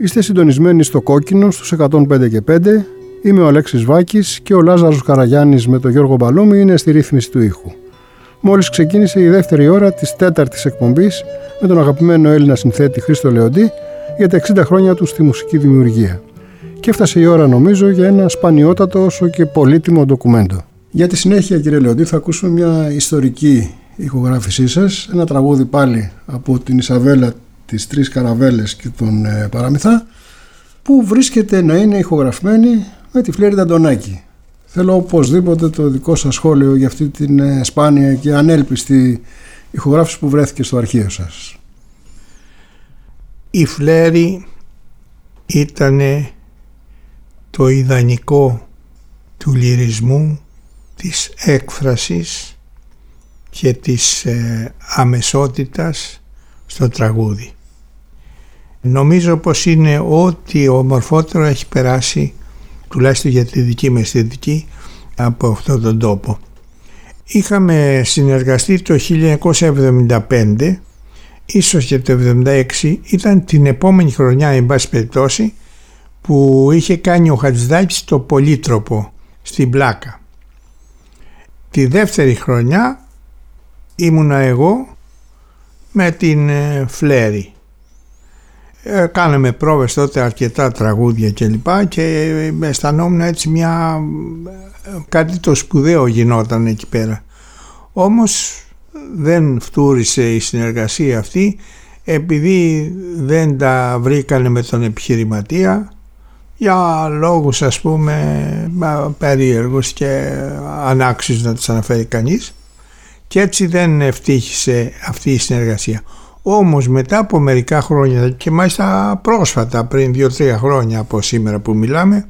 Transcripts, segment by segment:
Είστε συντονισμένοι στο κόκκινο στους 105 και 5. Είμαι ο Αλέξης Βάκης και ο Λάζαρος Καραγιάννης με τον Γιώργο Μπαλόμη είναι στη ρύθμιση του ήχου. Μόλις ξεκίνησε η δεύτερη ώρα της τέταρτης εκπομπής με τον αγαπημένο Έλληνα συνθέτη Χρήστο Λεοντή για τα 60 χρόνια του στη μουσική δημιουργία. Και έφτασε η ώρα νομίζω για ένα σπανιότατο όσο και πολύτιμο ντοκουμέντο. Για τη συνέχεια κύριε Λεοντή θα ακούσουμε μια ιστορική ηχογράφησή σας, ένα τραγούδι πάλι από την Ισαβέλα τις τρεις καραβέλες και τον ε, Παραμυθά που βρίσκεται να είναι ηχογραφημένη με τη Φλέρη Αντωνάκη. Θέλω οπωσδήποτε το δικό σας σχόλιο για αυτή την ε, σπάνια και ανέλπιστη ηχογράφηση που βρέθηκε στο αρχείο σας. Η Φλέρη ήταν το ιδανικό του λυρισμού, της έκφρασης και της ε, αμεσότητας στο τραγούδι. Νομίζω πως είναι ό,τι ομορφότερο έχει περάσει τουλάχιστον για τη δική με αισθητική από αυτόν τον τόπο. Είχαμε συνεργαστεί το 1975 ίσως και το 1976 ήταν την επόμενη χρονιά εν πάση περιπτώσει που είχε κάνει ο Χατζηδάκης το πολύτροπο στην Πλάκα. Τη δεύτερη χρονιά ήμουνα εγώ με την ε, Φλέρη ε, κάναμε πρόβες τότε αρκετά τραγούδια και λοιπά και αισθανόμουν έτσι μια κάτι το σπουδαίο γινόταν εκεί πέρα όμως δεν φτούρισε η συνεργασία αυτή επειδή δεν τα βρήκανε με τον επιχειρηματία για λόγους ας πούμε περίεργους και ανάξιους να τους αναφέρει κανείς και έτσι δεν ευτύχησε αυτή η συνεργασία. Όμως μετά από μερικά χρόνια και μάλιστα πρόσφατα πριν δύο-τρία χρόνια από σήμερα που μιλάμε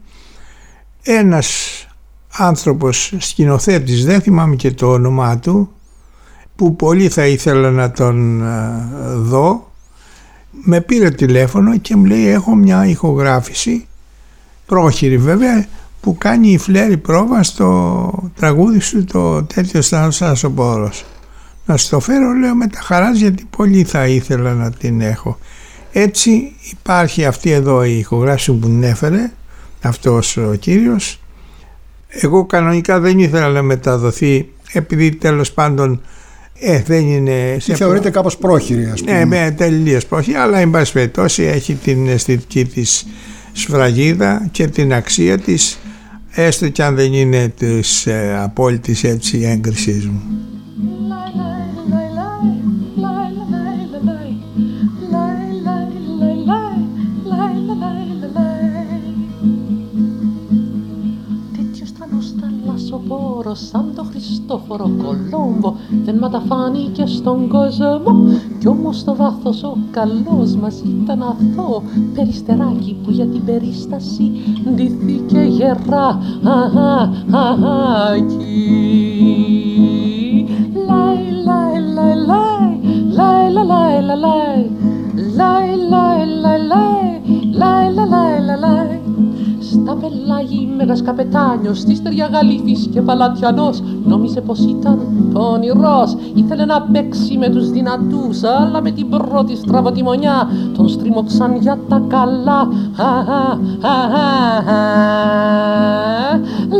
ένας άνθρωπος σκηνοθέτης, δεν θυμάμαι και το όνομά του που πολύ θα ήθελα να τον ε, δω με πήρε τηλέφωνο και μου λέει έχω μια ηχογράφηση πρόχειρη βέβαια που κάνει η Φλέρη πρόβα στο τραγούδι σου το τέτοιο στάνος ο πόρος να στο φέρω λέω με τα χαράς γιατί πολύ θα ήθελα να την έχω έτσι υπάρχει αυτή εδώ η ηχογράφηση που την έφερε αυτός ο κύριος εγώ κανονικά δεν ήθελα να μεταδοθεί επειδή τέλος πάντων ε, δεν είναι... Σε θεωρείται κάπως πρόχειρη ας πούμε. Ναι, με τελείως πρόχειρη αλλά εν πάση περιπτώσει έχει την αισθητική της σφραγίδα και την αξία της έστω και αν δεν είναι της ε, απόλυτης έτσι έγκρισής μου. Σαν το Χριστόφορο Κολόμβο δεν ματαφάνηκε στον κόσμο κι όμως στο βάθος ο καλός μας ήταν αθώο περιστεράκι που για την περίσταση ντυθήκε γερά αχάκι λάι, στα πελάγι μέγας καπετάνιος, στη στεριά γαλήφης και παλατιανός Νόμιζε πως ήταν πονηρός, ήθελε να παίξει με τους δυνατούς Αλλά με την πρώτη στραβοτιμονιά τον στριμώξαν για τα καλά.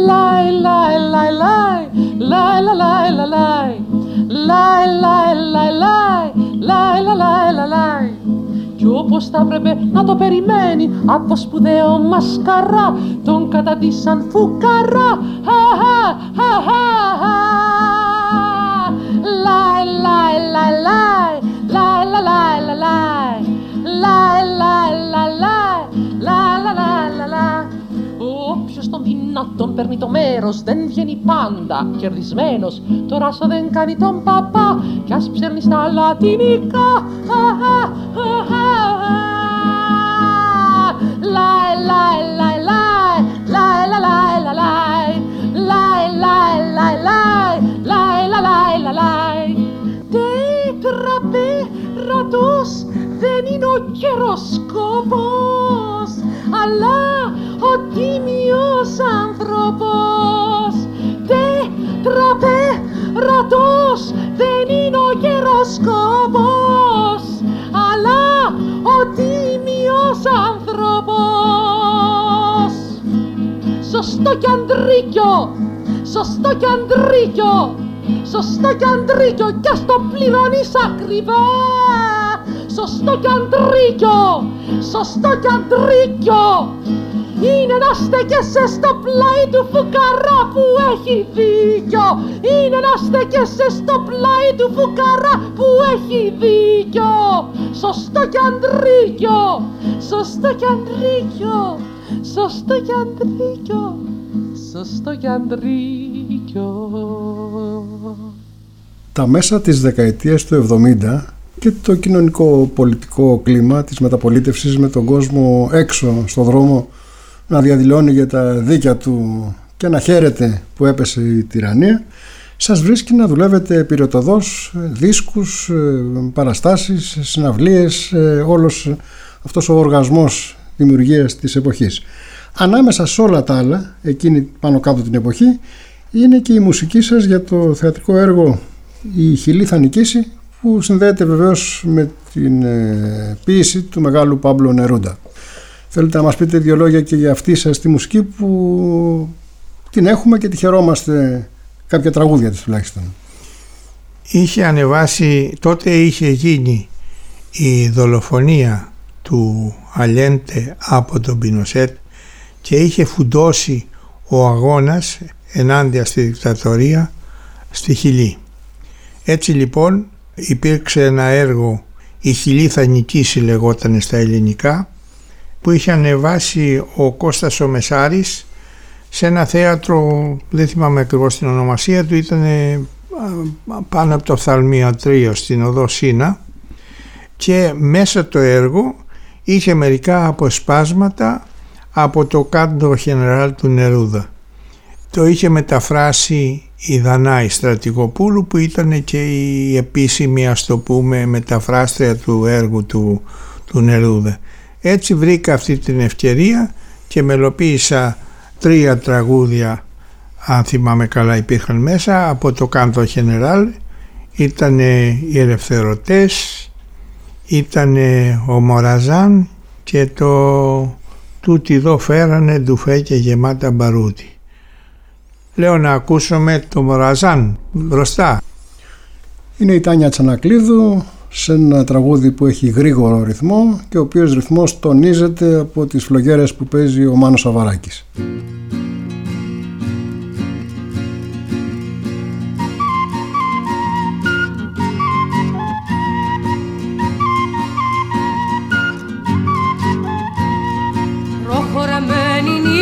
Λάι, λάι, λάι, λάι, λάι, λάι, λάι, λάι, λάι, λάι, λάι, Lei, la lei, la lei. Giuposta avrebbe nato per i meni, a pospudeo mascarra, toncata di San Fucarra. Ah, ah, ah, ah. ah. Lei, lei, la lei, lei, la lei, la lei, lei, lei. Όποιος των δυνατών παίρνει το μέρος δεν βγαίνει πάντα. Κερδισμένος το ράσο δεν κάνει τον παπά κι ας ψέρνει στα λατινικά. Λάι, λάι, λάι, λάι, λάι, λάι, λάι, λάι, λάι, λάι, λάι, λάι, λάι, λάι, λάι, λάι, Τέτραπέρατος δεν είναι ο καιροσκόπος αλλά ο τίμιος άνθρωπος. Τέτραπέρατος δεν είναι ο καιροσκόπος αλλά ο τίμιος άνθρωπος. Σωστό κι αντρίκιο, σωστό κι αντρίκιο, σωστό κι αντρίκιο κι ας το πληρώνεις ακριβά. Σωστό κι αντρίκιο, σωστό κι αντρίκιο, είναι να στέκεσαι στο πλάι του φουκαρά που έχει δίκιο. Είναι να στέκεσαι στο πλάι του φουκαρά που έχει δίκιο. Σωστό κι αντρίκιο, σωστό κι αντρίκιο, σωστό κι αντρίκιο, σωστό κι αντρίκιο. Τα μέσα της δεκαετίας του 70 και το κοινωνικό πολιτικό κλίμα της μεταπολίτευσης με τον κόσμο έξω στο δρόμο να διαδηλώνει για τα δίκια του και να χαίρεται που έπεσε η τυραννία σας βρίσκει να δουλεύετε πυροτοδός, δίσκους, παραστάσεις, συναυλίες, όλος αυτός ο οργασμός δημιουργίας της εποχής. Ανάμεσα σε όλα τα άλλα, εκείνη πάνω κάτω την εποχή, είναι και η μουσική σας για το θεατρικό έργο «Η Χιλή θα νικήσει» που συνδέεται βεβαίως με την ε, ποίηση του μεγάλου Πάμπλο Νερούντα. Θέλετε να μας πείτε δύο λόγια και για αυτή σας τη μουσική που την έχουμε και τη χαιρόμαστε κάποια τραγούδια της τουλάχιστον. Είχε ανεβάσει, τότε είχε γίνει η δολοφονία του Αλέντε από τον Πινοσέτ και είχε φουντώσει ο αγώνας ενάντια στη δικτατορία στη Χιλή. Έτσι λοιπόν υπήρξε ένα έργο «Η Χιλή θα νικήσει» λεγόταν στα ελληνικά που είχε ανεβάσει ο Κώστας ο Μεσάρης σε ένα θέατρο, δεν θυμάμαι ακριβώς την ονομασία του, ήταν πάνω από το Φθαλμιατρίο στην οδό Σίνα και μέσα το έργο είχε μερικά αποσπάσματα από το κάντο Γενεράλ του Νερούδα. Το είχε μεταφράσει η Δανάη Στρατηγοπούλου που ήταν και η επίσημη ας το πούμε μεταφράστρια του έργου του, του Νερούδα. Έτσι βρήκα αυτή την ευκαιρία και μελοποίησα τρία τραγούδια αν θυμάμαι καλά υπήρχαν μέσα από το Κάντο Γενεράλ ήταν οι Ελευθερωτές ήταν ο Μοραζάν και το τούτι εδώ φέρανε ντουφέ και γεμάτα μπαρούτι. Λέω να ακούσουμε το Μοραζάν μπροστά. Είναι η Τάνια Τσανακλείδου σε ένα τραγούδι που έχει γρήγορο ρυθμό και ο οποίος ρυθμός τονίζεται από τις φλογέρες που παίζει ο Μάνος Αβαράκης.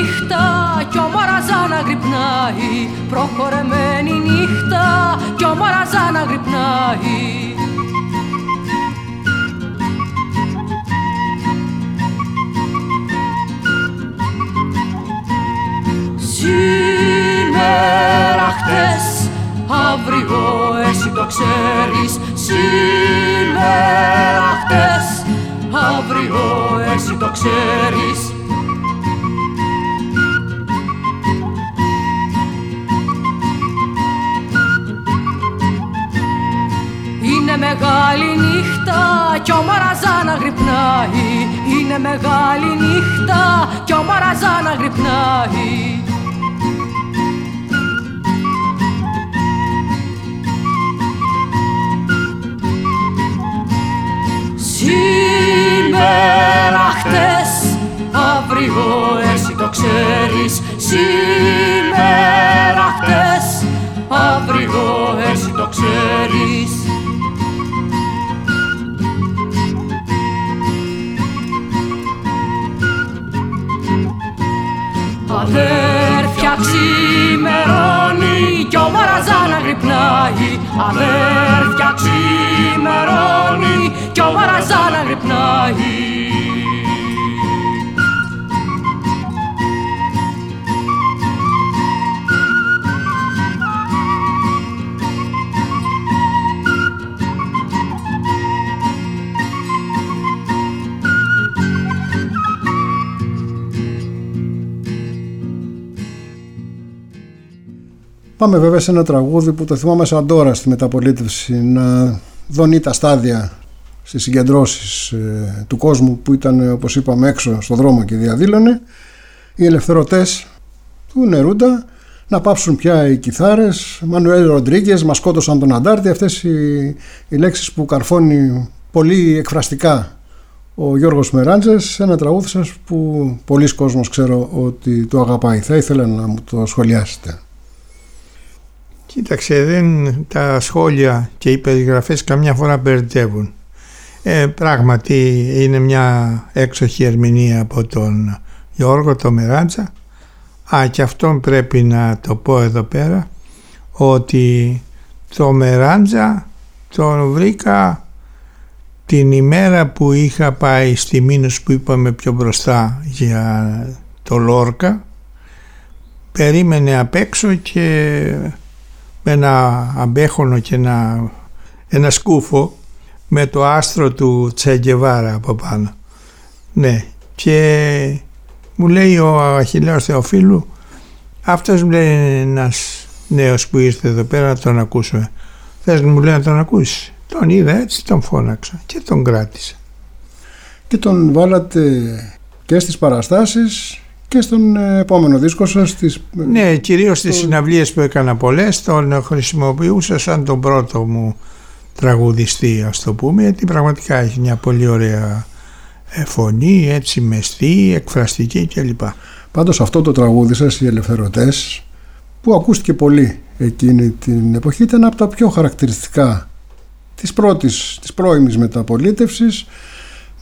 Νύχτα κι ο Μαραζάν αγρυπνάει. Προχωρεμένη νύχτα κι ο Μαραζάν αγρυπνάει. Σήμερα χτες, αύριο εσύ το ξέρεις. Σήμερα χτες, αύριο εσύ το ξέρεις Είναι μεγάλη νύχτα κι ο Μαραζάνα γρυπνάει. Είναι μεγάλη νύχτα κι ο Μαραζάνα γρυπνάει. Σήμερα χτες, αύριο εσύ το ξέρεις Σήμερα γρυπνάει Αδέρφια ξημερώνει κι ο Μαραζάνα γρυπνάει Πάμε βέβαια σε ένα τραγούδι που το θυμάμαι σαν τώρα στη μεταπολίτευση να δονεί τα στάδια στις συγκεντρώσεις ε, του κόσμου που ήταν όπως είπαμε έξω στο δρόμο και διαδήλωνε. Οι ελευθερωτές του Νερούντα να πάψουν πια οι κιθάρες. Μανουέλ Ροντρίγκες μας σκότωσαν τον Αντάρτη. Αυτές οι, οι λέξεις που καρφώνει πολύ εκφραστικά ο Γιώργος Μεράντζες. Σε ένα τραγούδι σας που πολλοί κόσμος ξέρω ότι το αγαπάει. Θα ήθελα να μου το σχολιάσετε Κοίταξε, δεν, τα σχόλια και οι περιγραφές καμιά φορά μπερδεύουν. Ε, πράγματι είναι μια έξοχη ερμηνεία από τον Γιώργο το Μεράντζα. Α, και αυτόν πρέπει να το πω εδώ πέρα ότι το Μεράντζα τον βρήκα την ημέρα που είχα πάει στη Μήνους που είπαμε πιο μπροστά για το Λόρκα περίμενε απ' έξω και με ένα αμπέχονο και ένα, ένα σκούφο με το άστρο του Τσέγκεβάρα από πάνω. Ναι, και μου λέει ο Αχιλέος Θεοφίλου αυτός μου λέει ένας νέος που ήρθε εδώ πέρα να τον ακούσουμε. Θες μου λέει να τον ακούσεις; Τον είδα έτσι, τον φώναξα και τον κράτησα. Και τον βάλατε και στις παραστάσεις και στον ε, επόμενο δίσκο σας στις... Ναι, κυρίως στις συναυλίες που έκανα πολλές τον χρησιμοποιούσα σαν τον πρώτο μου τραγουδιστή ας το πούμε γιατί πραγματικά έχει μια πολύ ωραία ε, φωνή, έτσι μεστή, εκφραστική κλπ. Πάντως αυτό το τραγούδι σας οι ελευθερωτές που ακούστηκε πολύ εκείνη την εποχή ήταν από τα πιο χαρακτηριστικά της πρώτης, της πρώιμης μεταπολίτευσης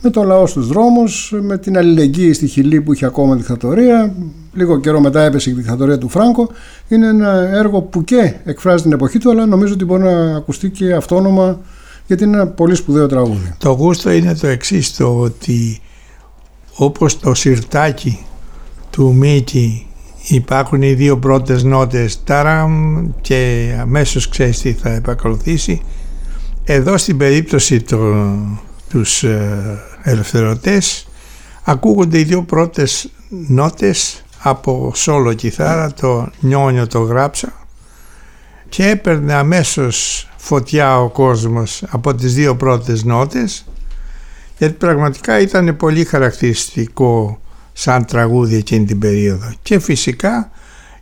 με τον λαό στους δρόμους, με την αλληλεγγύη στη Χιλή που είχε ακόμα δικτατορία, λίγο καιρό μετά έπεσε η δικτατορία του Φράγκο. Είναι ένα έργο που και εκφράζει την εποχή του, αλλά νομίζω ότι μπορεί να ακουστεί και αυτόνομα γιατί είναι ένα πολύ σπουδαίο τραγούδι. Το γούστο είναι το εξής το ότι όπως το σιρτάκι του Μίκη υπάρχουν οι δύο πρώτες νότες τάραμ και αμέσως ξέρεις τι θα επακολουθήσει εδώ στην περίπτωση του τους ε, ελευθερωτές. Ακούγονται οι δύο πρώτες νότες από σόλο κιθάρα το νιόνιο το γράψα και έπαιρνε αμέσως φωτιά ο κόσμος από τις δύο πρώτες νότες γιατί πραγματικά ήταν πολύ χαρακτηριστικό σαν τραγούδι εκείνη την περίοδο. Και φυσικά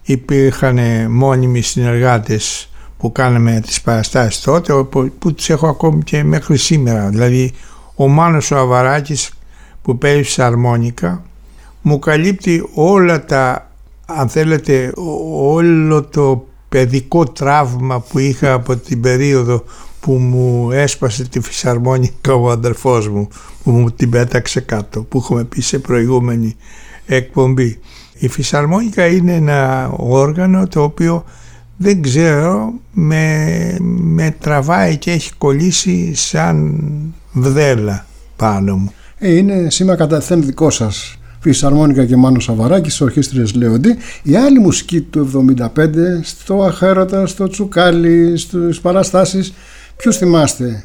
υπήρχαν μόνιμοι συνεργάτες που κάναμε τις παραστάσεις τότε που τους έχω ακόμη και μέχρι σήμερα. Δηλαδή ο Μάνος ο Αβαράκης που παίζει αρμόνικα μου καλύπτει όλα τα αν θέλετε όλο το παιδικό τραύμα που είχα από την περίοδο που μου έσπασε τη φυσαρμόνικα ο αδερφός μου που μου την πέταξε κάτω που έχουμε πει σε προηγούμενη εκπομπή. Η φυσαρμόνικα είναι ένα όργανο το οποίο δεν ξέρω με, με τραβάει και έχει κολλήσει σαν βδέλα πάνω μου. Ε, είναι σήμα κατά θέμ δικό σας Φυσαρμόνικα και Μάνο Σαβαράκη στις ορχήστριες Λέοντι. Η άλλη μουσική του 75 στο Αχέρωτα, στο Τσουκάλι, στις παραστάσεις. Ποιους θυμάστε;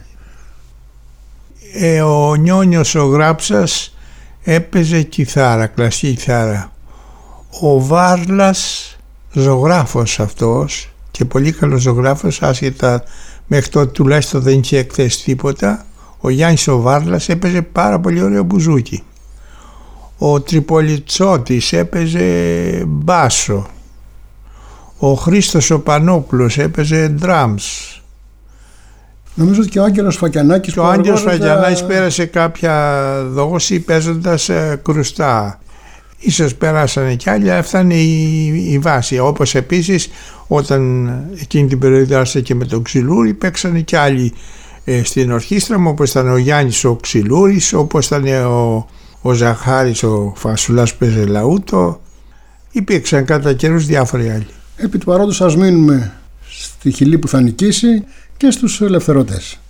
Ε, ο Νιόνιος ο Γράψας έπαιζε κιθάρα, κλασική κιθάρα. Ο Βάρλας ζωγράφος αυτός και πολύ καλός ζωγράφος άσχετα μέχρι τότε τουλάχιστον δεν είχε εκθέσει τίποτα ο Γιάννης ο Βάρλας έπαιζε πάρα πολύ ωραίο μπουζούκι. Ο Τριπολιτσότης έπαιζε μπάσο. Ο Χρήστος ο Πανόπουλος έπαιζε drums. Νομίζω ότι και ο Άγγελος Φακιανάκης Και ο Άγγελος Φακιανάκης πέρασε κάποια δόση παίζοντας ε, κρουστά. Ίσως περάσανε κι άλλοι, αυτά είναι η, η βάση. Όπως επίσης όταν εκείνη την περίοδο άρχισε και με τον Ξυλούρη παίξανε κι άλλοι ε, στην ορχήστρα μου όπως ήταν ο Γιάννης ο Ξυλούρης, όπως ήταν ο, ο Ζαχάρης ο Φασουλάς που παίζε λαούτο. Υπήρξαν κατά καιρούς διάφοροι άλλοι. Επί του παρόντος ας μείνουμε στη χιλή που θα νικήσει και στους ελευθερωτές.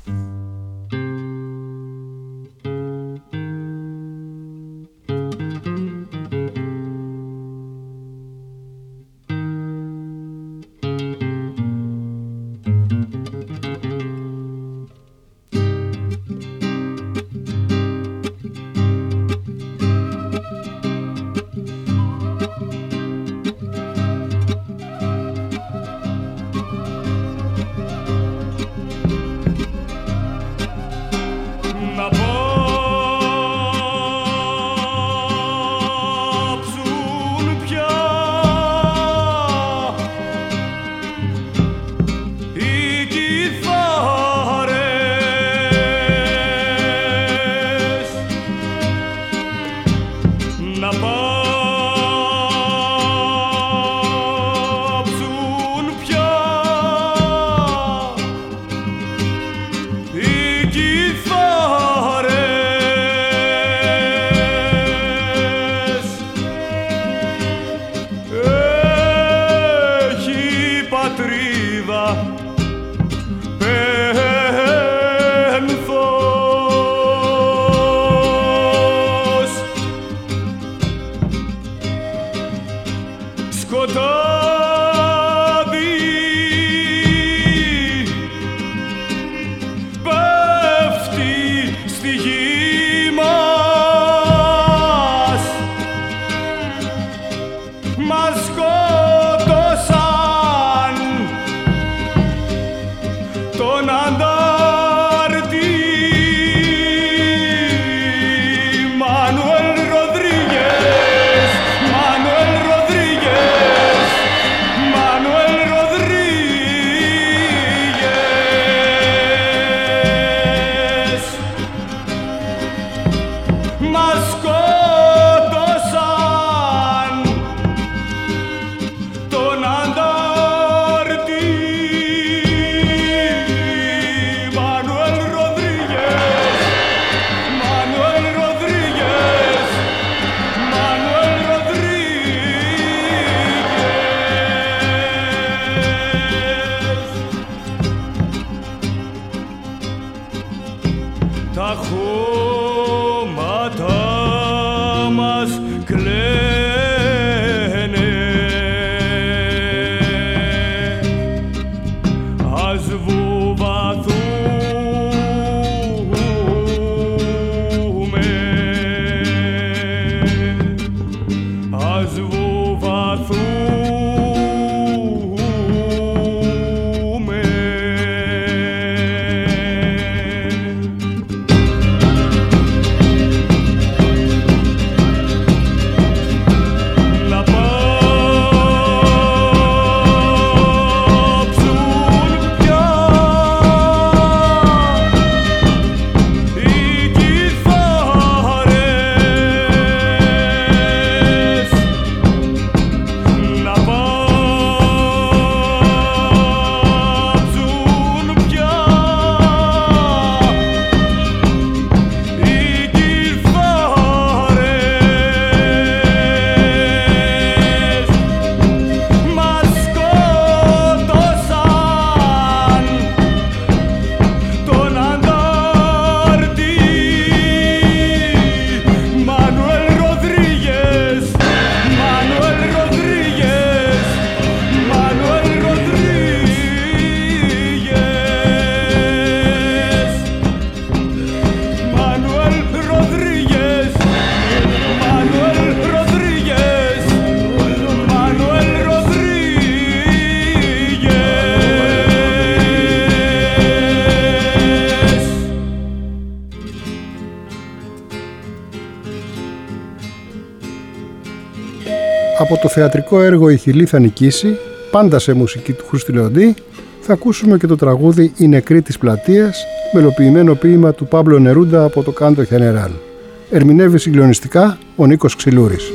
mas com Από το θεατρικό έργο «Η Χιλή θα νικήσει», πάντα σε μουσική του Χρούστη Λεοντή, θα ακούσουμε και το τραγούδι «Η νεκρή της πλατείας», μελοποιημένο ποίημα του Παύλο Νερούντα από το Κάντο Χενεράλ. Ερμηνεύει συγκλονιστικά ο Νίκος Ξυλούρης.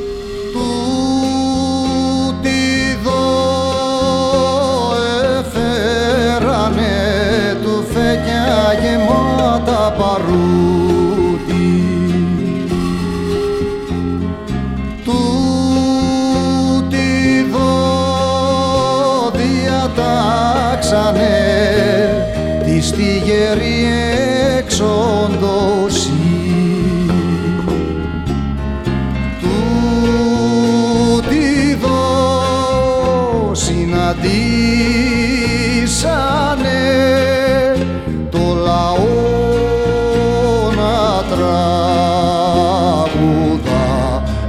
ζητήσανε το λαό να τραγουδά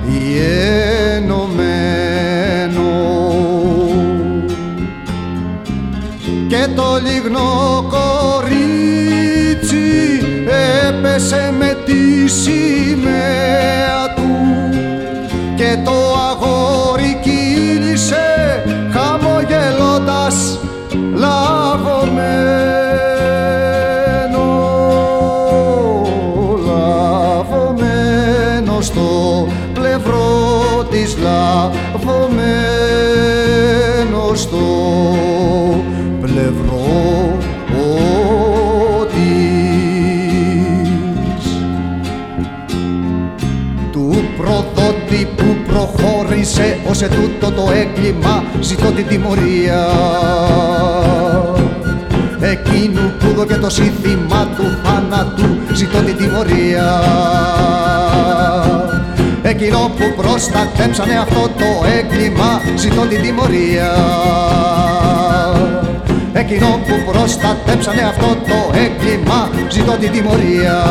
γενωμένο και το λιγνό κορίτσι έπεσε με τη ως ετούτο το έγκλημα ζητώ την τιμωρία. Εκείνου που δω και το σύνθημα του θάνατου ζητώ την τιμωρία. Εκείνο που προστατέψανε αυτό το έγκλημα ζητώ την τιμωρία. Εκείνο που προστατέψανε αυτό το έγκλημα ζητώ την τιμωρία.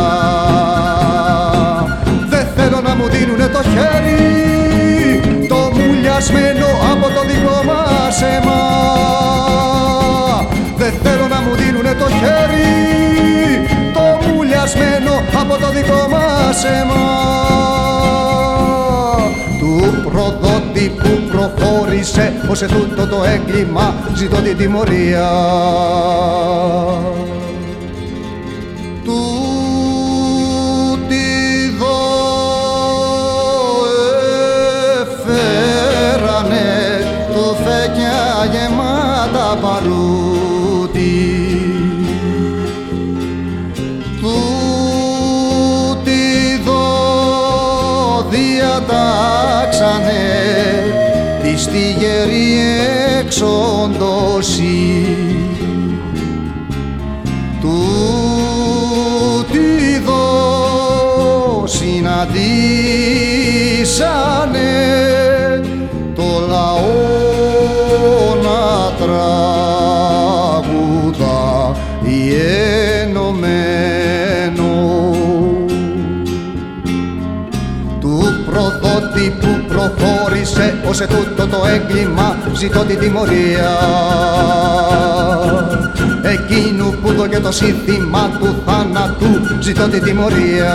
Δεν θέλω να μου δίνουνε το χέρι. το μουλιασμένο από το δικό μας αίμα. Δεν θέλω να μου δίνουνε το χέρι το μουλιασμένο από το δικό μας αίμα. Του προδότη που προχώρησε ως ετούτο το έγκλημα ζητώ την τιμωρία sexo. Προχώρησε ως ετούτο το έγκλημα ζητώ την τιμωρία. Εκείνου που δω και το σύνθημα του θάνατου ζητώ την τιμωρία.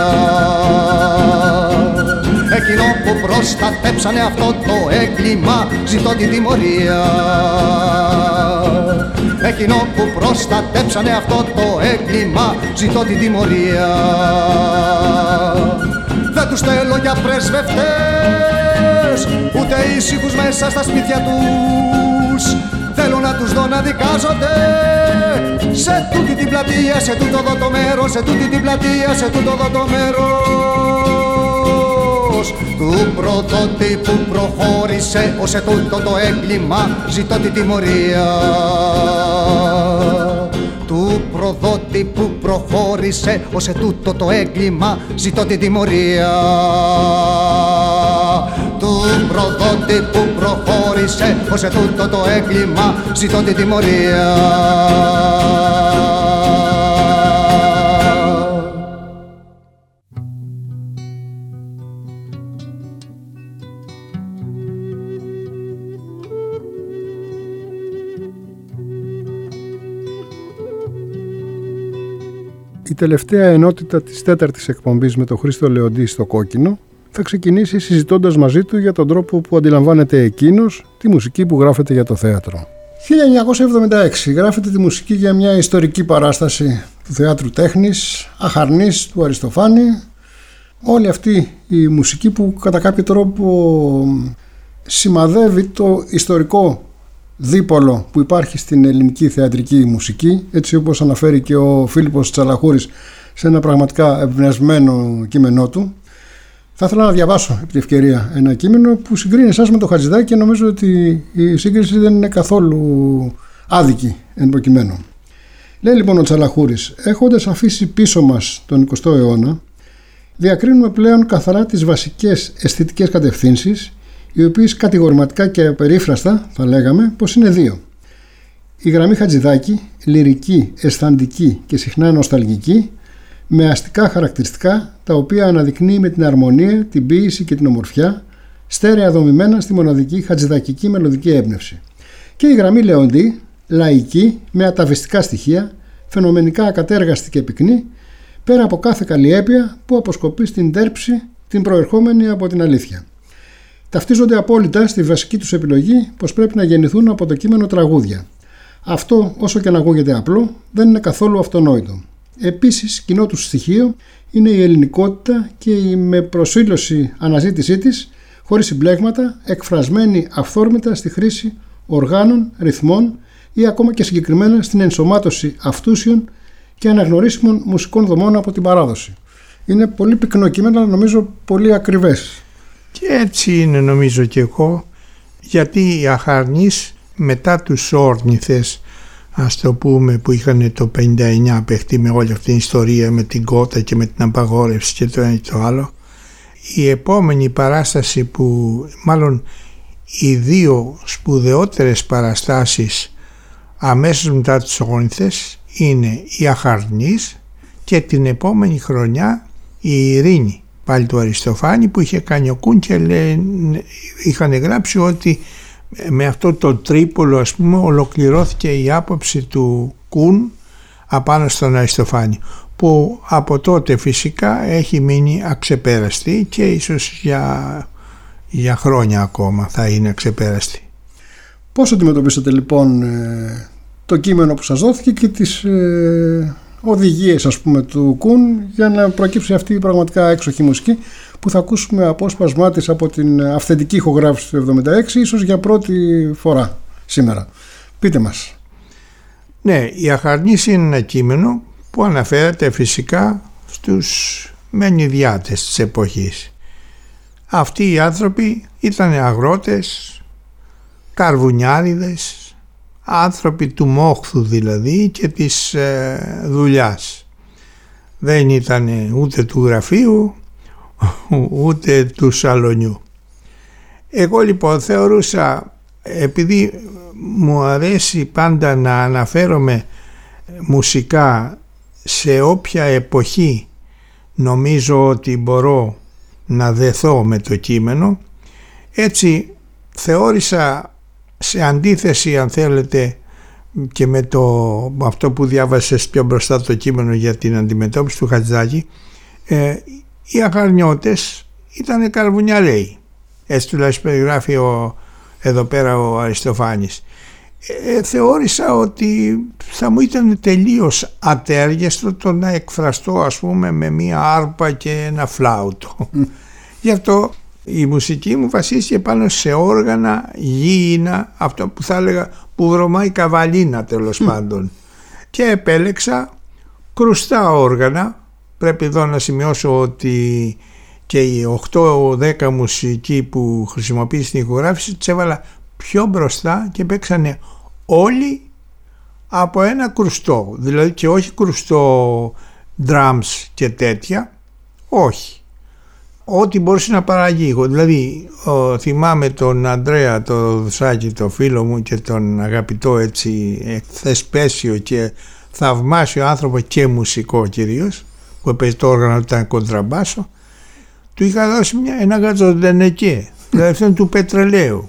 Εκείνο που προστατέψανε αυτό το έγκλημα ζητώ την τιμωρία. Εκείνο που προστατέψανε αυτό το έγκλημα ζητώ την τιμωρία δεν τους θέλω για πρεσβευτές. Ούτε ήσυχους μέσα στα σπίτια τους. Θέλω να τους δω να δικάζονται. Σε τούτη την πλατεία, σε τούτο εδώ το μέρος σε τούτη την πλατεία, σε τούτο εδώ το μέρος. Του προδότη που προχώρησε ως ετούτο το έγκλημα ζητώ την τιμωρία του προδότη που προχώρησε ως ετούτο το έγκλημα ζητώ την τιμωρία. Του προδότη που προχώρησε ως ετούτο το έγκλημα ζητώ την τιμωρία τελευταία ενότητα της τέταρτης εκπομπής με τον Χρήστο Λεοντή στο κόκκινο θα ξεκινήσει συζητώντας μαζί του για τον τρόπο που αντιλαμβάνεται εκείνος τη μουσική που γράφεται για το θέατρο. 1976 γράφεται τη μουσική για μια ιστορική παράσταση του θεάτρου τέχνης, αχαρνής του Αριστοφάνη. Όλη αυτή η μουσική που κατά κάποιο τρόπο σημαδεύει το ιστορικό δίπολο που υπάρχει στην ελληνική θεατρική μουσική έτσι όπως αναφέρει και ο Φίλιππος Τσαλαχούρης σε ένα πραγματικά εμπνευσμένο κείμενό του θα ήθελα να διαβάσω επί τη ευκαιρία ένα κείμενο που συγκρίνει εσάς με το Χατζηδάκι και νομίζω ότι η σύγκριση δεν είναι καθόλου άδικη εν προκειμένου. Λέει λοιπόν ο Τσαλαχούρης, έχοντας αφήσει πίσω μας τον 20ο αιώνα, διακρίνουμε πλέον καθαρά τις βασικές αισθητικές κατευθύνσεις οι οποίες κατηγορηματικά και απερίφραστα θα λέγαμε πως είναι δύο. Η γραμμή Χατζηδάκη, λυρική, αισθαντική και συχνά νοσταλγική, με αστικά χαρακτηριστικά τα οποία αναδεικνύει με την αρμονία, την ποίηση και την ομορφιά, στέρεα δομημένα στη μοναδική χατζηδακική μελωδική έμπνευση. Και η γραμμή Λεοντή, λαϊκή, με αταβιστικά στοιχεία, φαινομενικά ακατέργαστη και πυκνή, πέρα από κάθε καλλιέπεια που αποσκοπεί στην τέρψη την προερχόμενη από την αλήθεια. Ταυτίζονται απόλυτα στη βασική τους επιλογή πως πρέπει να γεννηθούν από το κείμενο τραγούδια. Αυτό, όσο και να ακούγεται απλό, δεν είναι καθόλου αυτονόητο. Επίσης, κοινό τους στοιχείο είναι η ελληνικότητα και η με προσήλωση αναζήτησή της, χωρίς συμπλέγματα, εκφρασμένη αυθόρμητα στη χρήση οργάνων, ρυθμών ή ακόμα και συγκεκριμένα στην ενσωμάτωση αυτούσιων και αναγνωρίσιμων μουσικών δομών από την παράδοση. Είναι πολύ πυκνό κείμενο, αλλά νομίζω πολύ ακριβές. Και έτσι είναι νομίζω και εγώ, γιατί οι αχαρνείς μετά τους όρνηθες ας το πούμε που είχαν το 59 παιχτεί με όλη αυτή την ιστορία με την κότα και με την απαγόρευση και το ένα και το άλλο η επόμενη παράσταση που μάλλον οι δύο σπουδαιότερες παραστάσεις αμέσως μετά τους όρνηθες είναι η Αχαρνής και την επόμενη χρονιά η Ειρήνη πάλι του Αριστοφάνη που είχε κάνει ο Κούν και είχαν γράψει ότι με αυτό το τρίπολο ας πούμε ολοκληρώθηκε η άποψη του Κούν απάνω στον Αριστοφάνη που από τότε φυσικά έχει μείνει αξεπέραστη και ίσως για, για χρόνια ακόμα θα είναι αξεπέραστη. Πώς αντιμετωπίσατε λοιπόν ε, το κείμενο που σας δόθηκε και τις ε, οδηγίες ας πούμε του Κουν για να προκύψει αυτή η πραγματικά έξοχη μουσική που θα ακούσουμε απόσπασμά της από την αυθεντική ηχογράφηση του 76 ίσως για πρώτη φορά σήμερα. Πείτε μας. Ναι, η Αχαρνής είναι ένα κείμενο που αναφέρεται φυσικά στους μενιδιάτες της εποχής. Αυτοί οι άνθρωποι ήταν αγρότες, καρβουνιάριδες, άνθρωποι του μόχθου δηλαδή και της ε, δουλειάς. Δεν ήταν ούτε του γραφείου ούτε του σαλονιού. Εγώ λοιπόν θεωρούσα επειδή μου αρέσει πάντα να αναφέρομαι μουσικά σε όποια εποχή νομίζω ότι μπορώ να δεθώ με το κείμενο έτσι θεώρησα σε αντίθεση αν θέλετε και με το, αυτό που διάβασες πιο μπροστά το κείμενο για την αντιμετώπιση του Χατζάκη ε, οι αγαρνιώτες ήταν καρβουνιαρέοι. Έτσι τουλάχιστον περιγράφει ο, εδώ πέρα ο Αριστοφάνης. Ε, θεώρησα ότι θα μου ήταν τελείως ατέργεστο το να εκφραστώ ας πούμε με μία άρπα και ένα φλάουτο. Γι' αυτό η μουσική μου βασίστηκε πάνω σε όργανα γήινα, αυτό που θα έλεγα που βρωμάει καβαλίνα τέλος πάντων. Και επέλεξα κρουστά όργανα Πρέπει εδώ να σημειώσω ότι και οι 8-10 μουσικοί που χρησιμοποίησε στην ηχογράφηση τους έβαλα πιο μπροστά και παίξανε όλοι από ένα κρουστό. Δηλαδή και όχι κρουστό drums και τέτοια. Όχι. Ό,τι μπορούσε να παραγεί. Δηλαδή ο, θυμάμαι τον Αντρέα, το Δουσάκη, το φίλο μου και τον αγαπητό έτσι θεσπέσιο και θαυμάσιο άνθρωπο και μουσικό κυρίως που έπαιζε το όργανο ήταν κοντραμπάσο του είχα δώσει μια, ένα γατζοντενεκέ δηλαδή του πετρελαίου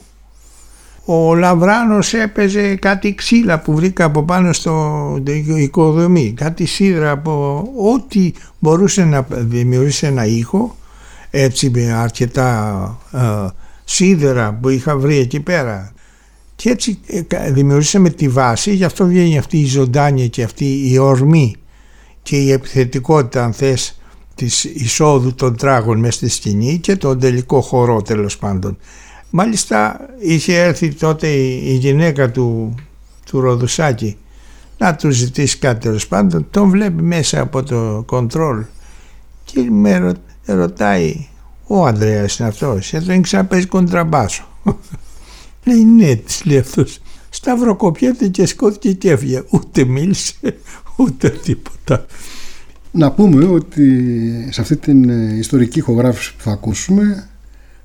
ο Λαβράνος έπαιζε κάτι ξύλα που βρήκα από πάνω στο οικοδομή, κάτι σίδρα από ό,τι μπορούσε να δημιουργήσει ένα ήχο, έτσι με αρκετά ε, σίδερα που είχα βρει εκεί πέρα. Και έτσι ε, δημιουργήσαμε τη βάση, γι' αυτό βγαίνει αυτή η ζωντάνια και αυτή η ορμή και η επιθετικότητα αν θες της εισόδου των τράγων μέσα στη σκηνή και τον τελικό χορό τέλος πάντων. Μάλιστα είχε έρθει τότε η γυναίκα του, του Ροδουσάκη να του ζητήσει κάτι τέλος πάντων. Τον βλέπει μέσα από το κοντρόλ και με ρωτάει ο Ανδρέας είναι αυτός, εδώ είναι ξαναπέζει κοντραμπάσο. λέει ναι, της λέει αυτός. Σταυροκοπιέται και σκόθηκε και έφυγε. Ούτε μίλησε, ούτε τίποτα. Να πούμε ότι σε αυτή την ε, ιστορική ηχογράφηση που θα ακούσουμε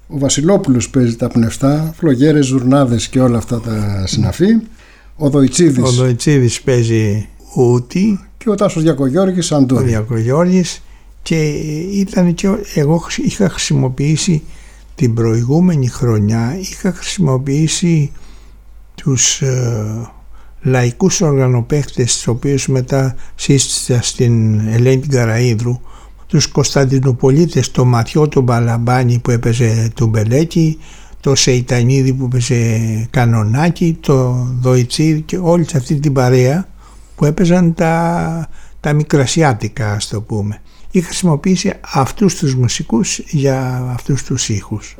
ο Βασιλόπουλος παίζει τα πνευστά, φλογέρες, ζουρνάδες και όλα αυτά τα συναφή. Ο Δοϊτσίδης, ο Δοϊτσίδης παίζει ούτι. Και ο Τάσος Διακογιώργης Αντώνη. Ο Διακογιώργης και ήταν και εγώ είχα χρησιμοποιήσει την προηγούμενη χρονιά είχα χρησιμοποιήσει τους ε, λαϊκούς οργανοπαίχτες τους οποίους μετά σύστησα στην Ελένη Καραίδρου τους Κωνσταντινοπολίτες το Ματιό τον Μπαλαμπάνη που έπαιζε του Μπελέκη το Σεϊτανίδη που έπαιζε Κανονάκι το Δοϊτσίδη και όλη αυτή την παρέα που έπαιζαν τα, τα μικρασιάτικα ας το πούμε ή χρησιμοποίησε αυτούς τους μουσικούς για αυτούς τους ήχους.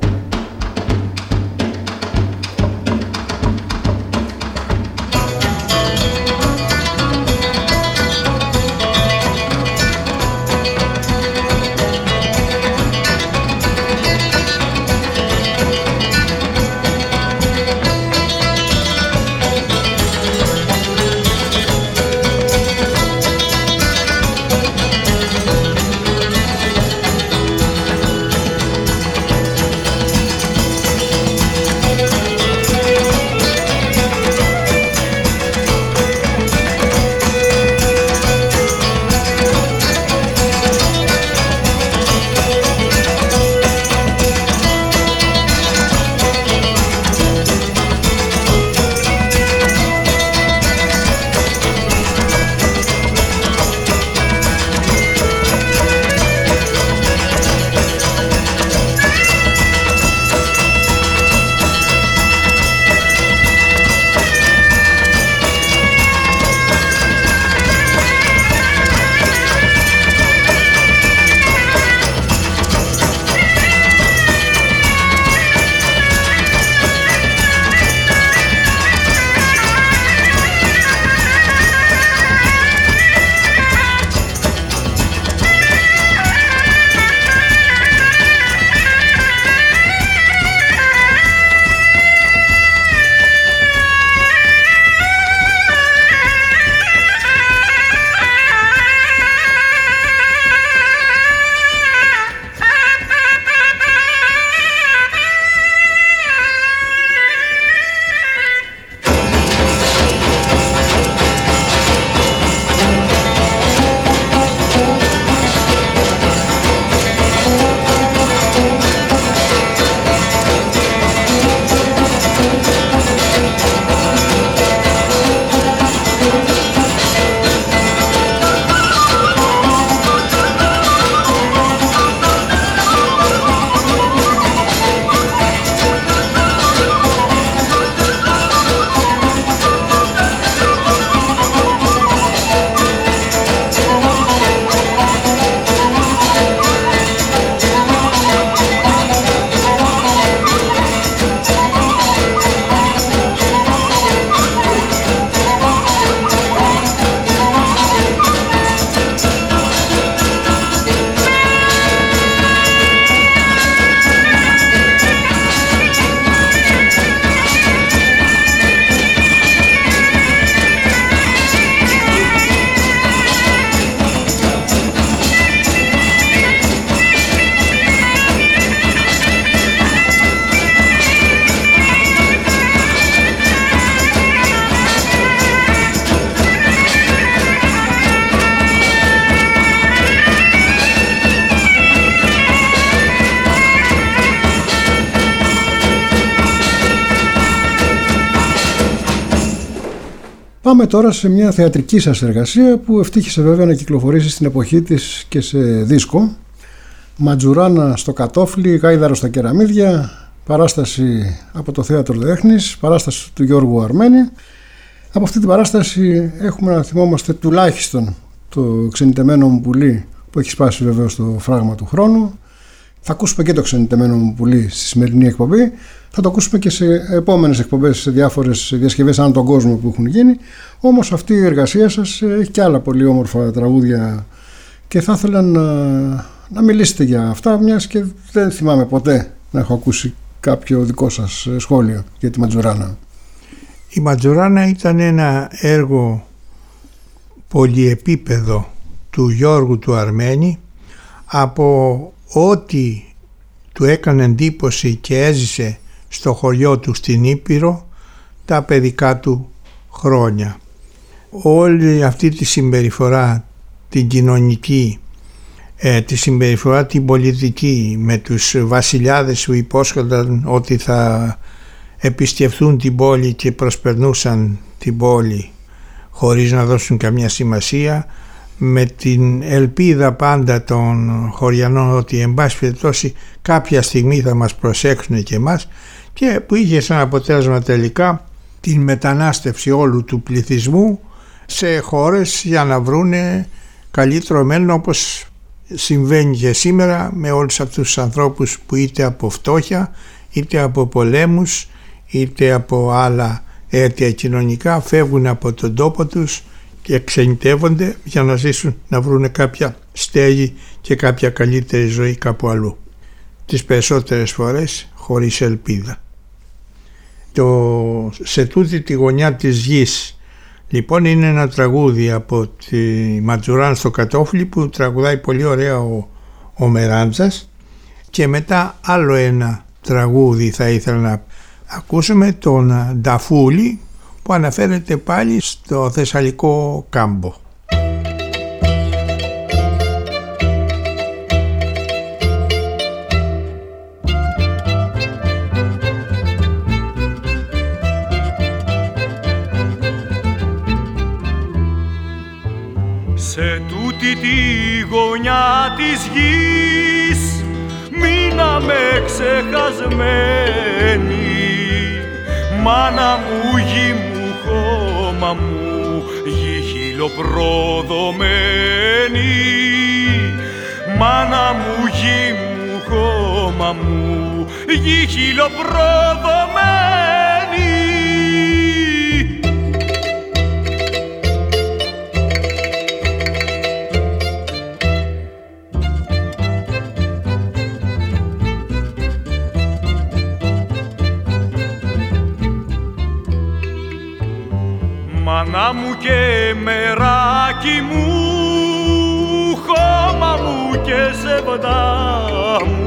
Πάμε τώρα σε μια θεατρική σας εργασία που ευτύχησε βέβαια να κυκλοφορήσει στην εποχή της και σε δίσκο. Ματζουράνα στο κατόφλι, γάιδαρο στα κεραμίδια, παράσταση από το Θέατρο Δέχνης, παράσταση του Γιώργου Αρμένη. Από αυτή την παράσταση έχουμε να θυμόμαστε τουλάχιστον το ξενιτεμένο μου πουλί που έχει σπάσει βέβαια στο φράγμα του χρόνου θα ακούσουμε και το ξενιτεμένο μου πουλί στη σημερινή εκπομπή. Θα το ακούσουμε και σε επόμενες εκπομπές, σε διάφορες διασκευές ανά τον κόσμο που έχουν γίνει. Όμως αυτή η εργασία σας έχει και άλλα πολύ όμορφα τραγούδια και θα ήθελα να, να μιλήσετε για αυτά, μιας και δεν θυμάμαι ποτέ να έχω ακούσει κάποιο δικό σας σχόλιο για τη Ματζουράνα. Η Ματζουράνα ήταν ένα έργο πολυεπίπεδο του Γιώργου του Αρμένη από ό,τι του έκανε εντύπωση και έζησε στο χωριό του στην Ήπειρο τα παιδικά του χρόνια. Όλη αυτή τη συμπεριφορά την κοινωνική, ε, τη συμπεριφορά την πολιτική με τους βασιλιάδες που υπόσχονταν ότι θα επισκεφθούν την πόλη και προσπερνούσαν την πόλη χωρίς να δώσουν καμιά σημασία με την ελπίδα πάντα των χωριανών ότι εν πάση περιπτώσει κάποια στιγμή θα μας προσέξουν και εμάς και που είχε σαν αποτέλεσμα τελικά την μετανάστευση όλου του πληθυσμού σε χώρες για να βρούνε καλύτερο μέλλον όπως συμβαίνει και σήμερα με όλους αυτούς τους ανθρώπους που είτε από φτώχεια είτε από πολέμους είτε από άλλα αίτια κοινωνικά φεύγουν από τον τόπο τους και εξενητεύονται για να ζήσουν να βρουν κάποια στέγη και κάποια καλύτερη ζωή κάπου αλλού. Τις περισσότερες φορές χωρίς ελπίδα. Το, σε τούτη τη γωνιά της γης λοιπόν είναι ένα τραγούδι από τη Ματζουράν στο κατόφλι που τραγουδάει πολύ ωραία ο, ο Μεράντζας και μετά άλλο ένα τραγούδι θα ήθελα να ακούσουμε τον Νταφούλη που αναφέρεται πάλι στο Θεσσαλικό κάμπο. Σε τούτη τη γωνιά της γης μείναμε ξεχασμένοι μάνα μου γη μου χώμα μου γη χιλοπροδομένη μάνα μου γη μου χώμα μου γη χιλοπροδομένη Μάνα μου και μεράκι μου, χώμα μου και ζευγά μου.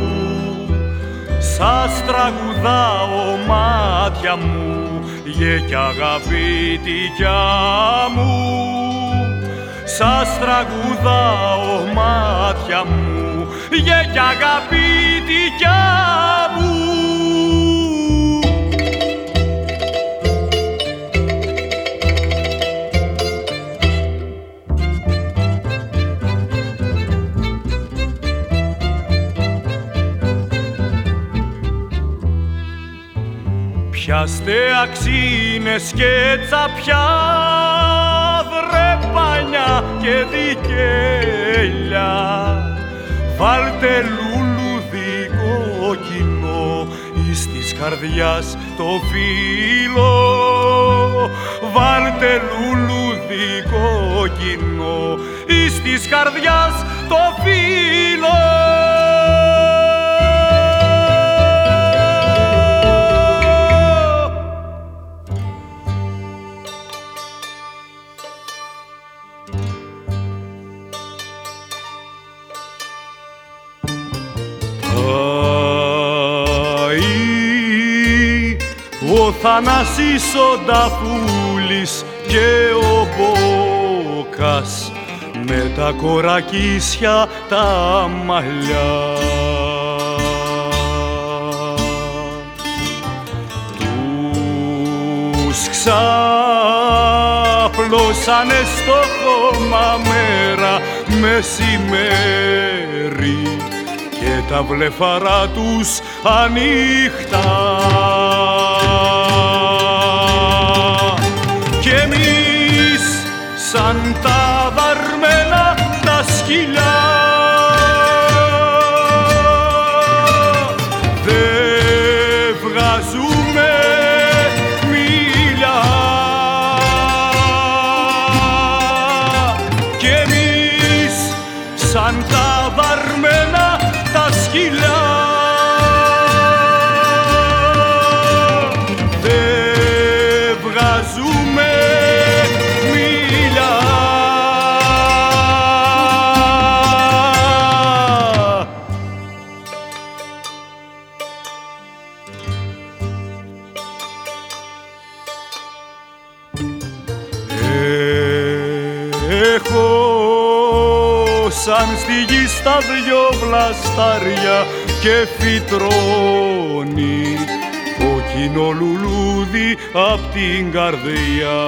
Σας τραγουδάω μάτια μου, γε κι αγαπητικιά μου. Σας τραγουδάω μάτια μου, γε κι αγαπητικιά μου Πιάστε αξίνες και τσαπιά, δρεπάνια και δικέλια. Βάλτε λουλούδι κόκκινο εις της καρδιάς το φύλλο. Βάλτε λουλούδι κόκκινο εις της καρδιάς το φύλλο. Θανάσης ο Νταφούλης και ο Μπόκας με τα κορακίσια τα μαλλιά. Τους ξάπλωσανε στο χώμα μέρα μεσημέρι και τα βλεφαρά τους ανοιχτά. Βαρμένα τα σκυλιά δυο βλαστάρια και φυτρώνει ο κοινό λουλούδι απ' την καρδιά.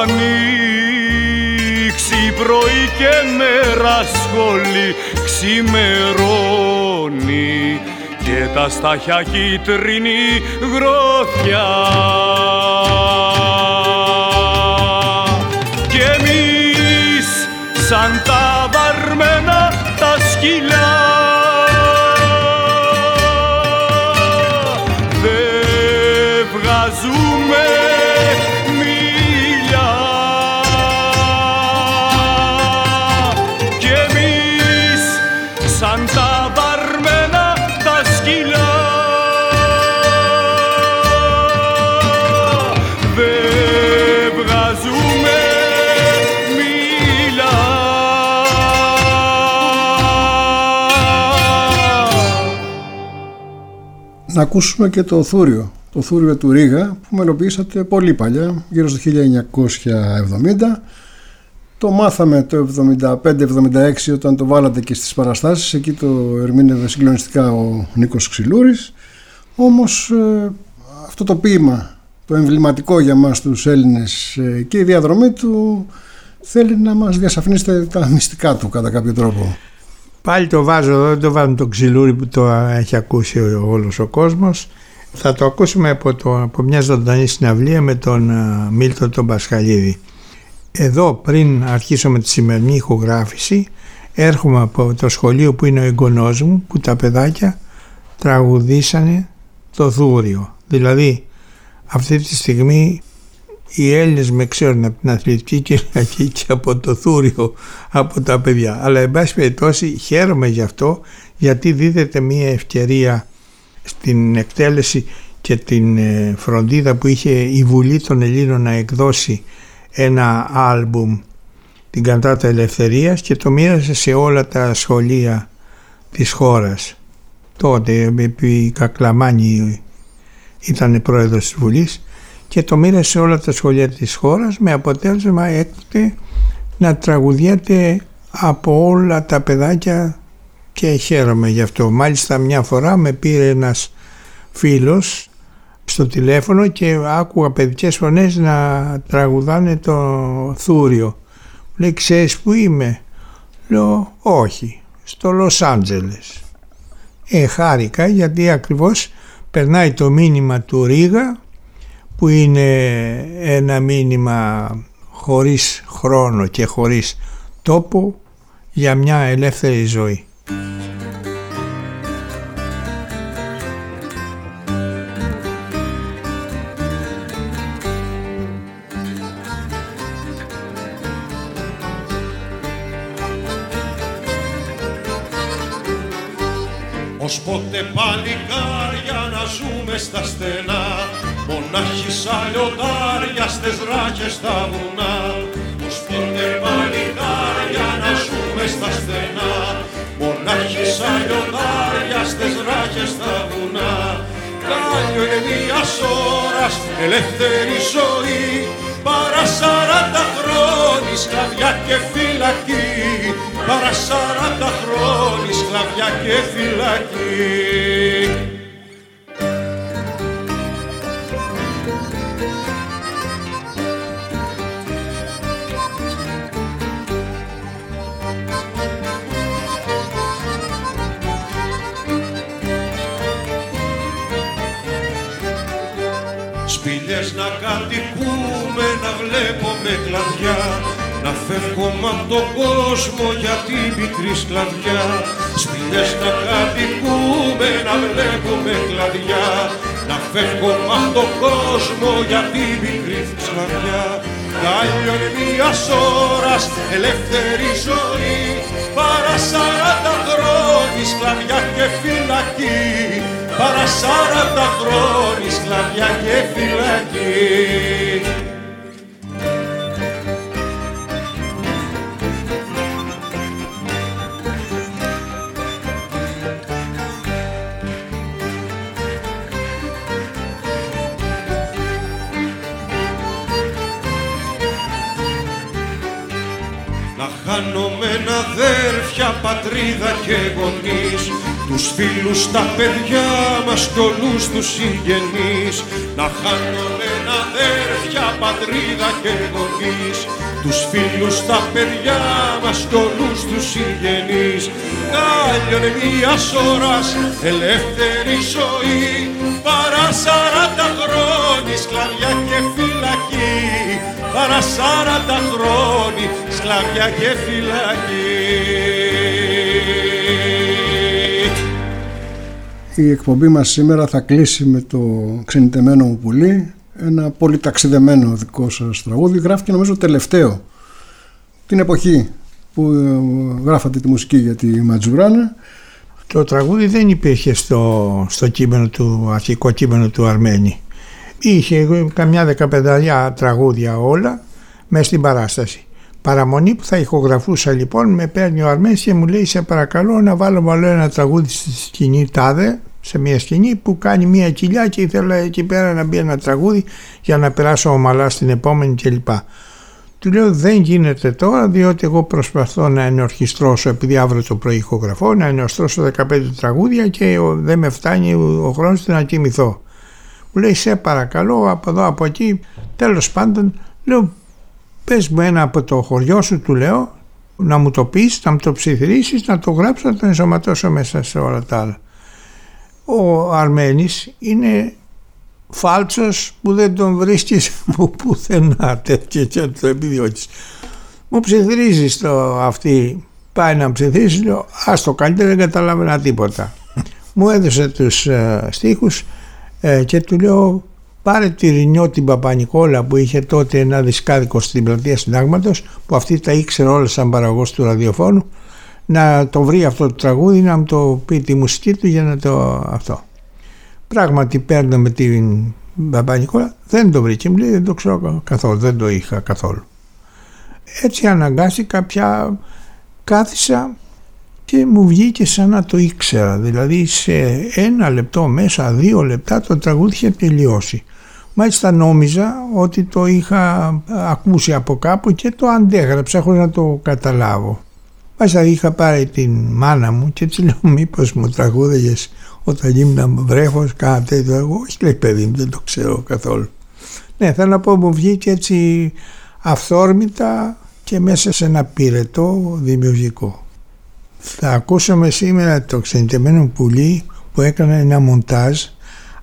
Ανοίξει πρωί και μέρα σχολή ξημερώνει και τα στάχια κίτρινη γροθιά. Σαν τα βαρμένα τα σκυλιά Να ακούσουμε και το Θούριο, το Θούριο του Ρίγα που μελοποιήσατε πολύ παλιά, γύρω στο 1970. Το μάθαμε το 75-76 όταν το βάλατε και στις παραστάσεις, εκεί το ερμήνευε συγκλονιστικά ο Νίκος Ξυλούρης. Όμως ε, αυτό το ποίημα, το εμβληματικό για μας τους Έλληνες ε, και η διαδρομή του θέλει να μας διασαφνίσετε τα μυστικά του κατά κάποιο τρόπο. Πάλι το βάζω εδώ, δεν το βάζω το ξυλούρι που το έχει ακούσει ο- όλος ο κόσμος. Θα το ακούσουμε από, το, από μια ζωντανή συναυλία με τον α, Μίλτο τον Πασχαλίδη. Εδώ πριν αρχίσω με τη σημερινή ηχογράφηση έρχομαι από το σχολείο που είναι ο εγγονός μου που τα παιδάκια τραγουδήσανε το δούριο. Δηλαδή αυτή τη στιγμή οι Έλληνες με ξέρουν από την αθλητική Κυριακή και από το θούριο από τα παιδιά. Αλλά εν πάση περιπτώσει χαίρομαι γι' αυτό γιατί δίδεται μια ευκαιρία στην εκτέλεση και την ε, φροντίδα που είχε η Βουλή των Ελλήνων να εκδώσει ένα άλμπουμ την Καντάτα Ελευθερίας και το μοίρασε σε όλα τα σχολεία της χώρας. Τότε επί Κακλαμάνη ήταν πρόεδρος της Βουλής και το μοίρασε σε όλα τα σχολεία της χώρας με αποτέλεσμα έκτοτε να τραγουδιέται από όλα τα παιδάκια και χαίρομαι γι' αυτό. Μάλιστα μια φορά με πήρε ένας φίλος στο τηλέφωνο και άκουγα παιδικές φωνές να τραγουδάνε το θούριο. Λέει ξέρεις που είμαι; Λέω όχι στο Λος Άντζελες. Ε, χάρηκα γιατί ακριβώς περνάει το μήνυμα του Ρίγα που είναι ένα μήνυμα χωρίς χρόνο και χωρίς τόπο για μια ελεύθερη ζωή. Στα βουνά Ως πότε παλικάρια να ζούμε στα στενά. Μονάχοι σαν λιοντάρια στες ράχες στα βουνά. Κάλιο είναι μιας ώρας ελεύθερη ζωή Παρά σαράντα χρόνια σκλαβιά και φυλακή. Παρά σαράντα χρόνια σκλαβιά και φυλακή βλέπουμε κλαδιά Να φεύγουμε από τον κόσμο για την μικρή σκλαβιά Σπηλιές να κατοικούμε, να βλέπουμε κλαδιά Να φεύγουμε από τον κόσμο για την μικρή σκλαβιά Κάλλιο είναι μιας ώρας ελεύθερη ζωή Παρά σαράντα χρόνια σκλαβιά και φυλακή. Παρά σαράντα χρόνια σκλαβιά και φυλακή να χάνομεν αδέρφια, πατρίδα και γονείς. Τους φίλους, τα παιδιά μας κι όλους τους συγγενείς. Να χάνομεν αδέρφια, πατρίδα και γονείς. Τους φίλους, τα παιδιά μας κι όλους τους συγγενείς. Κάλιονε μίας ώρας ελεύθερη ζωή παρά σαράντα χρόνια σκλαβιά και φυλακή παρά σαράντα χρόνια σκλαβιά και φυλακή. Η εκπομπή μας σήμερα θα κλείσει με το ξενιτεμένο μου πουλί ένα πολύ ταξιδεμένο δικό σας τραγούδι. Γράφει νομίζω τελευταίο. Την εποχή που ε, γράφατε τη μουσική για τη Ματζουράνα το τραγούδι δεν υπήρχε στο, στο κείμενο του, αρχικό κείμενο του Αρμένη. Είχε καμιά δεκαπενταλιά τραγούδια όλα μέσα στην παράσταση. Παραμονή που θα ηχογραφούσα λοιπόν με παίρνει ο Αρμένης και μου λέει σε παρακαλώ να βάλω άλλο ένα τραγούδι στη σκηνή τάδε σε μια σκηνή που κάνει μια κοιλιά και ήθελα εκεί πέρα να μπει ένα τραγούδι για να περάσω ομαλά στην επόμενη κλπ. Του λέω δεν γίνεται τώρα διότι εγώ προσπαθώ να ενορχιστρώσω επειδή αύριο το πρωί ηχογραφώ να ενορχιστρώσω 15 τραγούδια και δεν με φτάνει ο χρόνος να κοιμηθώ. Μου λέει σε παρακαλώ από εδώ από εκεί τέλος πάντων λέω πες μου ένα από το χωριό σου του λέω να μου το πεις, να μου το ψιθυρίσεις, να το γράψω, να το ενσωματώσω μέσα σε όλα τα άλλα. Ο Αρμένης είναι φάλτσος που δεν τον βρίσκεις που πουθενά τέτοιο και το επιδιώτης. Μου ψιθυρίζεις το αυτή, πάει να ψιθυρίσει, λέω ας το καλύτερα δεν καταλάβαινα τίποτα. Μου έδωσε τους ε, στίχους ε, και του λέω πάρε τη Ρινιό την Παπανικόλα που είχε τότε ένα δισκάδικο στην πλατεία συντάγματος που αυτή τα ήξερε όλα σαν παραγωγός του ραδιοφώνου να το βρει αυτό το τραγούδι να μου το πει τη μουσική του για να το αυτό. Πράγματι παίρνω με την Παπα-Νικόλα, δεν το βρήκε, μου λέει δεν το ξέρω καθόλου, δεν το είχα καθόλου. Έτσι αναγκάστηκα πια κάθισα και μου βγήκε σαν να το ήξερα, δηλαδή σε ένα λεπτό μέσα, δύο λεπτά το τραγούδι είχε τελειώσει. Μάλιστα νόμιζα ότι το είχα ακούσει από κάπου και το αντέγραψα χωρίς να το καταλάβω. Μάλιστα είχα πάρει την μάνα μου και έτσι λέω μήπως μου τραγούδαγες όταν ήμουν βρέφος κάνα τέτοιο εγώ όχι λέει παιδί μου δεν το ξέρω καθόλου ναι θέλω να πω μου βγήκε έτσι αυθόρμητα και μέσα σε ένα πυρετό δημιουργικό θα ακούσουμε σήμερα το ξενιτεμένο πουλί που έκανε ένα μοντάζ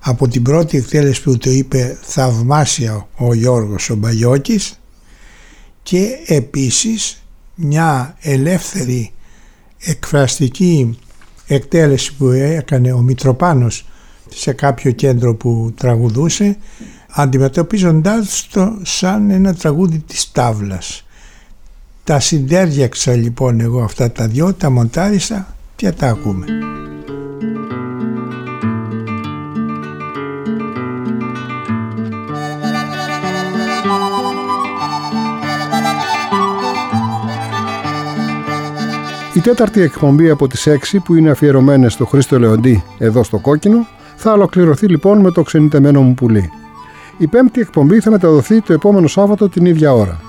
από την πρώτη εκτέλεση που το είπε θαυμάσια ο Γιώργος ο Μπαγιώκης και επίσης μια ελεύθερη εκφραστική εκτέλεση που έκανε ο Μητροπάνος σε κάποιο κέντρο που τραγουδούσε αντιμετωπίζοντάς το σαν ένα τραγούδι της τάβλας. Τα συντέριαξα λοιπόν εγώ αυτά τα δυο, τα μοντάρισα και τα ακούμε. Η τέταρτη εκπομπή από τις 6 που είναι αφιερωμένες στο Χρήστο Λεοντή εδώ στο Κόκκινο θα ολοκληρωθεί λοιπόν με το ξενιτεμένο μου πουλί. Η πέμπτη εκπομπή θα μεταδοθεί το επόμενο Σάββατο την ίδια ώρα.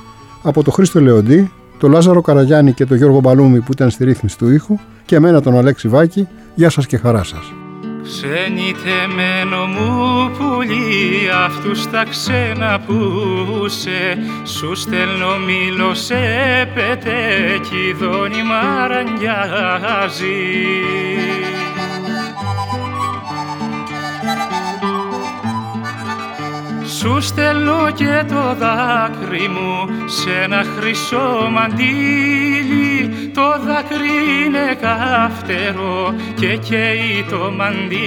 Από το Χρήστο Λεοντή, το Λάζαρο Καραγιάννη και το Γιώργο Μπαλούμη που ήταν στη ρύθμιση του ήχου και εμένα τον Αλέξη Βάκη, γεια σας και χαρά σας. Ξενιτεμένο μου πουλί αυτούς τα ξένα πούσε Σου στέλνω μήλο σε πετέκι δόνι μαρανιάζει Σου στέλνω και το δάκρυ μου σε ένα χρυσό μαντίλι το δάκρυ είναι καυτερό και καίει το μαντίλι.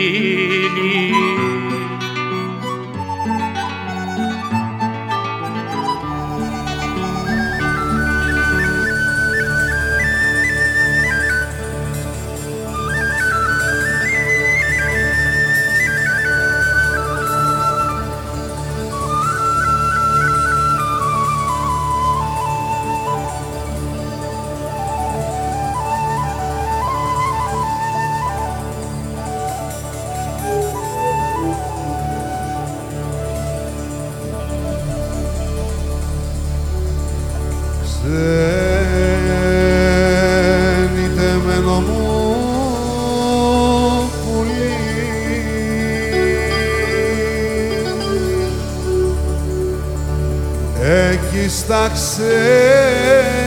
εκεί στα ξένα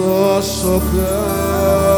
στο σοκάκι